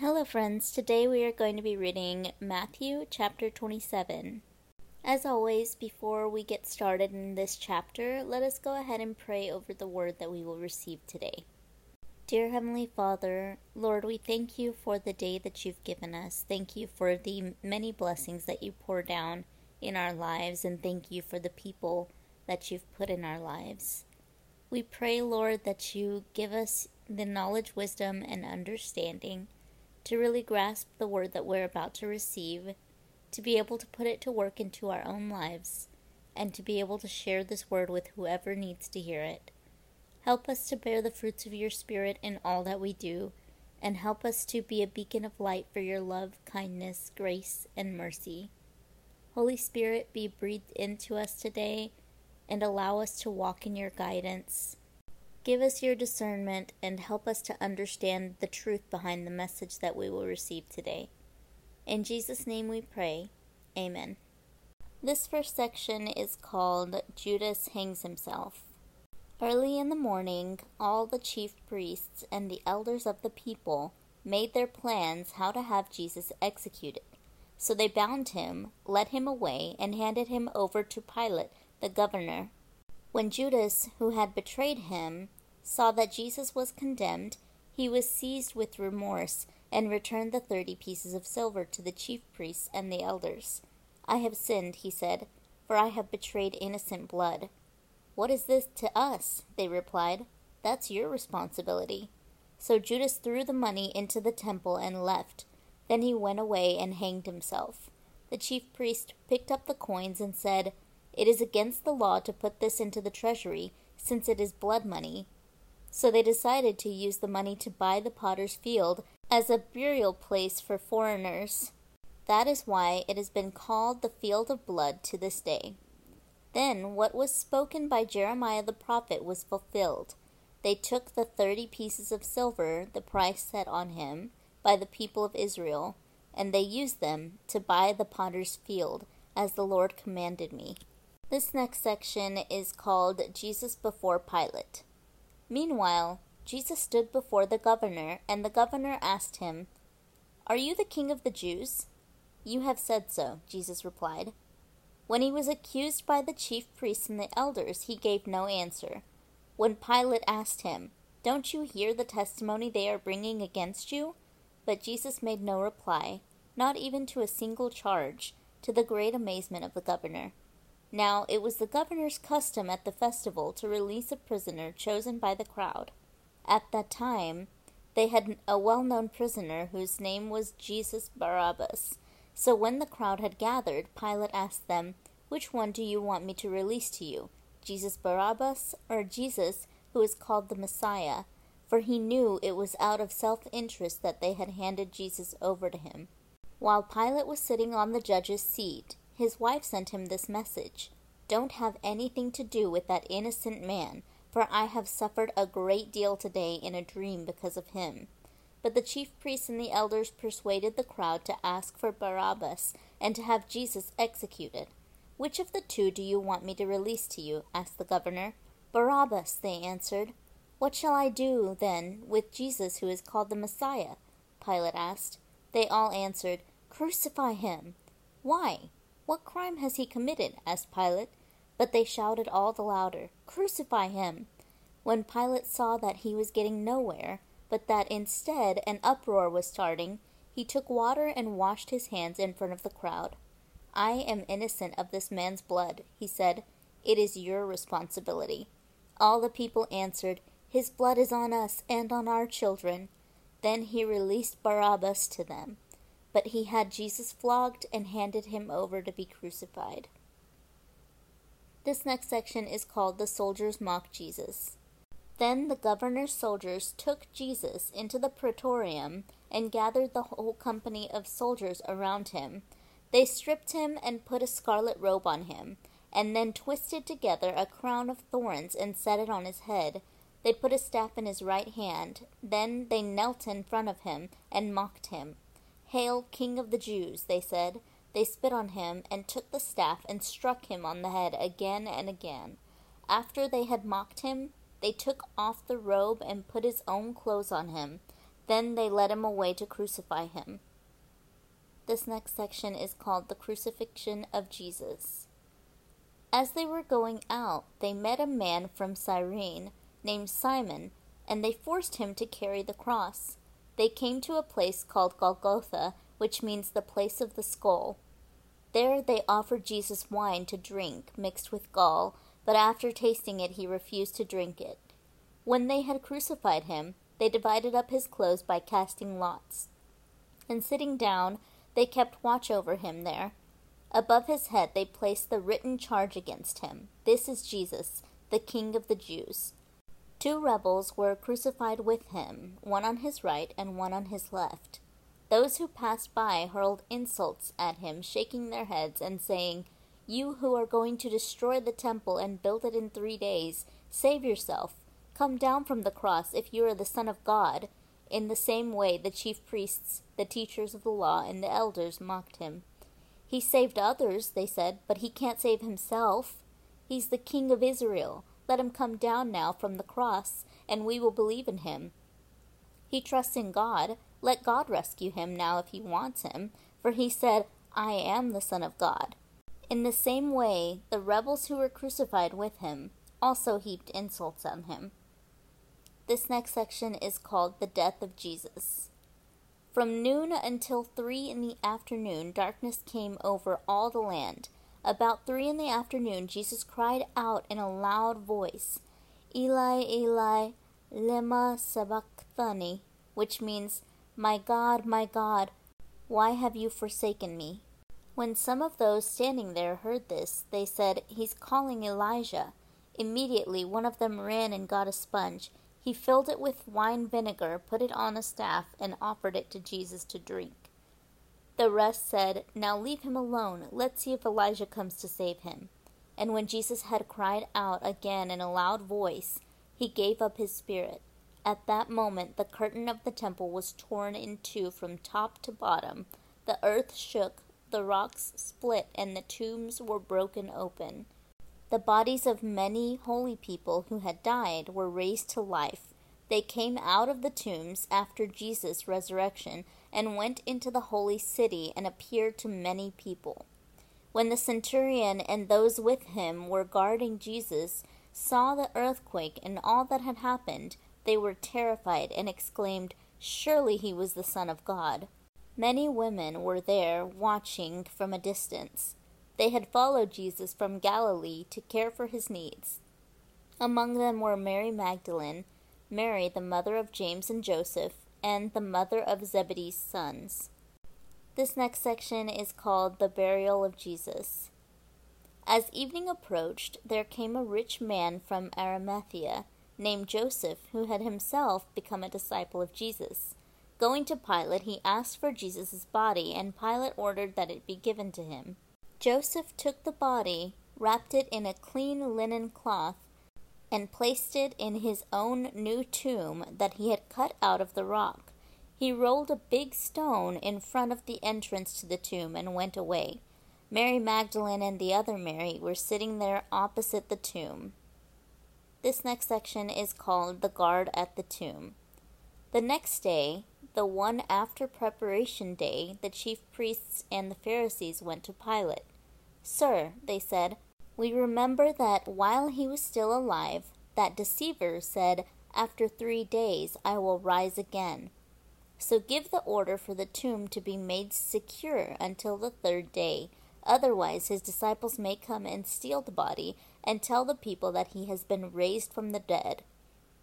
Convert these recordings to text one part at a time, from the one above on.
Hello, friends. Today we are going to be reading Matthew chapter 27. As always, before we get started in this chapter, let us go ahead and pray over the word that we will receive today. Dear Heavenly Father, Lord, we thank you for the day that you've given us. Thank you for the many blessings that you pour down in our lives, and thank you for the people that you've put in our lives. We pray, Lord, that you give us the knowledge, wisdom, and understanding to really grasp the word that we're about to receive, to be able to put it to work into our own lives, and to be able to share this word with whoever needs to hear it. Help us to bear the fruits of your Spirit in all that we do, and help us to be a beacon of light for your love, kindness, grace, and mercy. Holy Spirit, be breathed into us today and allow us to walk in your guidance. Give us your discernment and help us to understand the truth behind the message that we will receive today. In Jesus' name we pray. Amen. This first section is called Judas Hangs Himself. Early in the morning, all the chief priests and the elders of the people made their plans how to have Jesus executed. So they bound him, led him away, and handed him over to Pilate, the governor. When Judas, who had betrayed him, saw that Jesus was condemned, he was seized with remorse and returned the thirty pieces of silver to the chief priests and the elders. I have sinned, he said, for I have betrayed innocent blood. What is this to us? They replied. That's your responsibility. So Judas threw the money into the temple and left. Then he went away and hanged himself. The chief priest picked up the coins and said, It is against the law to put this into the treasury, since it is blood money. So they decided to use the money to buy the potter's field as a burial place for foreigners. That is why it has been called the field of blood to this day. Then what was spoken by Jeremiah the prophet was fulfilled. They took the thirty pieces of silver, the price set on him by the people of Israel, and they used them to buy the potter's field, as the Lord commanded me. This next section is called Jesus before Pilate. Meanwhile, Jesus stood before the governor, and the governor asked him, Are you the king of the Jews? You have said so, Jesus replied. When he was accused by the chief priests and the elders, he gave no answer. When Pilate asked him, Don't you hear the testimony they are bringing against you? But Jesus made no reply, not even to a single charge, to the great amazement of the governor. Now it was the governor's custom at the festival to release a prisoner chosen by the crowd. At that time, they had a well known prisoner whose name was Jesus Barabbas. So when the crowd had gathered, Pilate asked them, Which one do you want me to release to you, Jesus Barabbas or Jesus, who is called the Messiah? For he knew it was out of self interest that they had handed Jesus over to him. While Pilate was sitting on the judge's seat, his wife sent him this message Don't have anything to do with that innocent man, for I have suffered a great deal today in a dream because of him. But the chief priests and the elders persuaded the crowd to ask for Barabbas and to have Jesus executed. Which of the two do you want me to release to you? asked the governor. Barabbas, they answered. What shall I do, then, with Jesus who is called the Messiah? Pilate asked. They all answered, Crucify him. Why? What crime has he committed? asked Pilate. But they shouted all the louder, Crucify him! When Pilate saw that he was getting nowhere, but that instead an uproar was starting, he took water and washed his hands in front of the crowd. I am innocent of this man's blood, he said. It is your responsibility. All the people answered, His blood is on us and on our children. Then he released Barabbas to them but he had Jesus flogged and handed him over to be crucified. This next section is called The Soldiers Mock Jesus. Then the governor's soldiers took Jesus into the praetorium and gathered the whole company of soldiers around him. They stripped him and put a scarlet robe on him, and then twisted together a crown of thorns and set it on his head. They put a staff in his right hand. Then they knelt in front of him and mocked him. Hail, King of the Jews, they said. They spit on him, and took the staff, and struck him on the head again and again. After they had mocked him, they took off the robe and put his own clothes on him. Then they led him away to crucify him. This next section is called the Crucifixion of Jesus. As they were going out, they met a man from Cyrene named Simon, and they forced him to carry the cross. They came to a place called Golgotha, which means the place of the skull. There they offered Jesus wine to drink, mixed with gall, but after tasting it he refused to drink it. When they had crucified him, they divided up his clothes by casting lots. And sitting down, they kept watch over him there. Above his head they placed the written charge against him This is Jesus, the King of the Jews. Two rebels were crucified with him, one on his right and one on his left. Those who passed by hurled insults at him, shaking their heads and saying, You who are going to destroy the temple and build it in three days, save yourself. Come down from the cross if you are the Son of God. In the same way, the chief priests, the teachers of the law, and the elders mocked him. He saved others, they said, but he can't save himself. He's the King of Israel. Let him come down now from the cross, and we will believe in him. He trusts in God. Let God rescue him now if he wants him, for he said, I am the Son of God. In the same way, the rebels who were crucified with him also heaped insults on him. This next section is called The Death of Jesus. From noon until three in the afternoon, darkness came over all the land. About three in the afternoon, Jesus cried out in a loud voice, Eli, Eli, lema sabachthani, which means, My God, my God, why have you forsaken me? When some of those standing there heard this, they said, He's calling Elijah. Immediately one of them ran and got a sponge. He filled it with wine vinegar, put it on a staff, and offered it to Jesus to drink. The rest said, Now leave him alone. Let's see if Elijah comes to save him. And when Jesus had cried out again in a loud voice, he gave up his spirit. At that moment, the curtain of the temple was torn in two from top to bottom. The earth shook, the rocks split, and the tombs were broken open. The bodies of many holy people who had died were raised to life. They came out of the tombs after Jesus' resurrection and went into the holy city and appeared to many people. When the centurion and those with him were guarding Jesus saw the earthquake and all that had happened, they were terrified and exclaimed, Surely he was the Son of God. Many women were there watching from a distance. They had followed Jesus from Galilee to care for his needs. Among them were Mary Magdalene, Mary the mother of James and Joseph, and the mother of Zebedee's sons. This next section is called The Burial of Jesus. As evening approached, there came a rich man from Arimathea, named Joseph, who had himself become a disciple of Jesus. Going to Pilate, he asked for Jesus' body, and Pilate ordered that it be given to him. Joseph took the body, wrapped it in a clean linen cloth, and placed it in his own new tomb that he had cut out of the rock. He rolled a big stone in front of the entrance to the tomb and went away. Mary Magdalene and the other Mary were sitting there opposite the tomb. This next section is called The Guard at the Tomb. The next day, the one after preparation day, the chief priests and the Pharisees went to Pilate. Sir, they said, we remember that while he was still alive, that deceiver said, After three days I will rise again. So give the order for the tomb to be made secure until the third day. Otherwise, his disciples may come and steal the body and tell the people that he has been raised from the dead.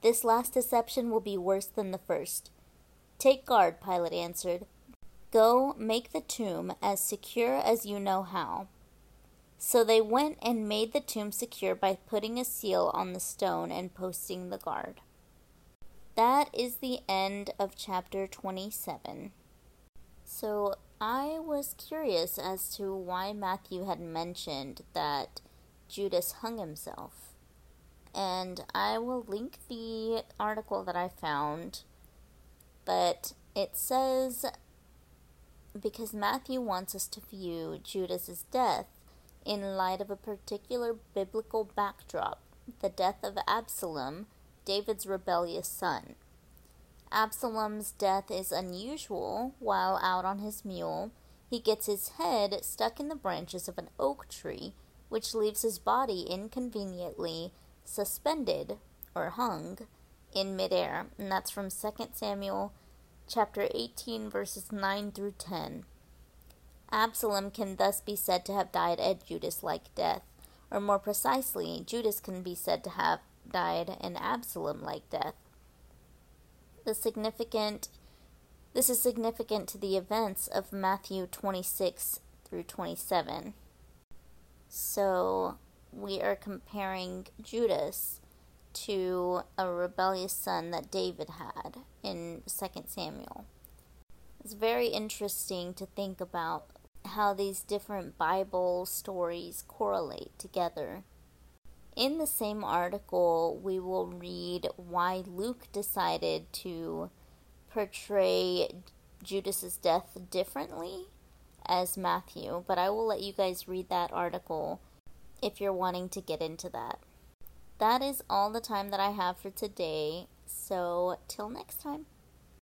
This last deception will be worse than the first. Take guard, Pilate answered. Go make the tomb as secure as you know how. So they went and made the tomb secure by putting a seal on the stone and posting the guard. That is the end of chapter 27. So I was curious as to why Matthew had mentioned that Judas hung himself. And I will link the article that I found, but it says because Matthew wants us to view Judas's death in light of a particular biblical backdrop the death of Absalom, David's rebellious son. Absalom's death is unusual. While out on his mule, he gets his head stuck in the branches of an oak tree, which leaves his body inconveniently suspended or hung in midair. And that's from 2 Samuel chapter 18 verses 9 through 10. Absalom can thus be said to have died a Judas like death, or more precisely, Judas can be said to have died an Absalom like death. The significant this is significant to the events of Matthew 26 through 27. So we are comparing Judas to a rebellious son that David had in 2 Samuel. It's very interesting to think about how these different Bible stories correlate together. In the same article, we will read why Luke decided to portray Judas's death differently as Matthew, but I will let you guys read that article if you're wanting to get into that. That is all the time that I have for today, so till next time.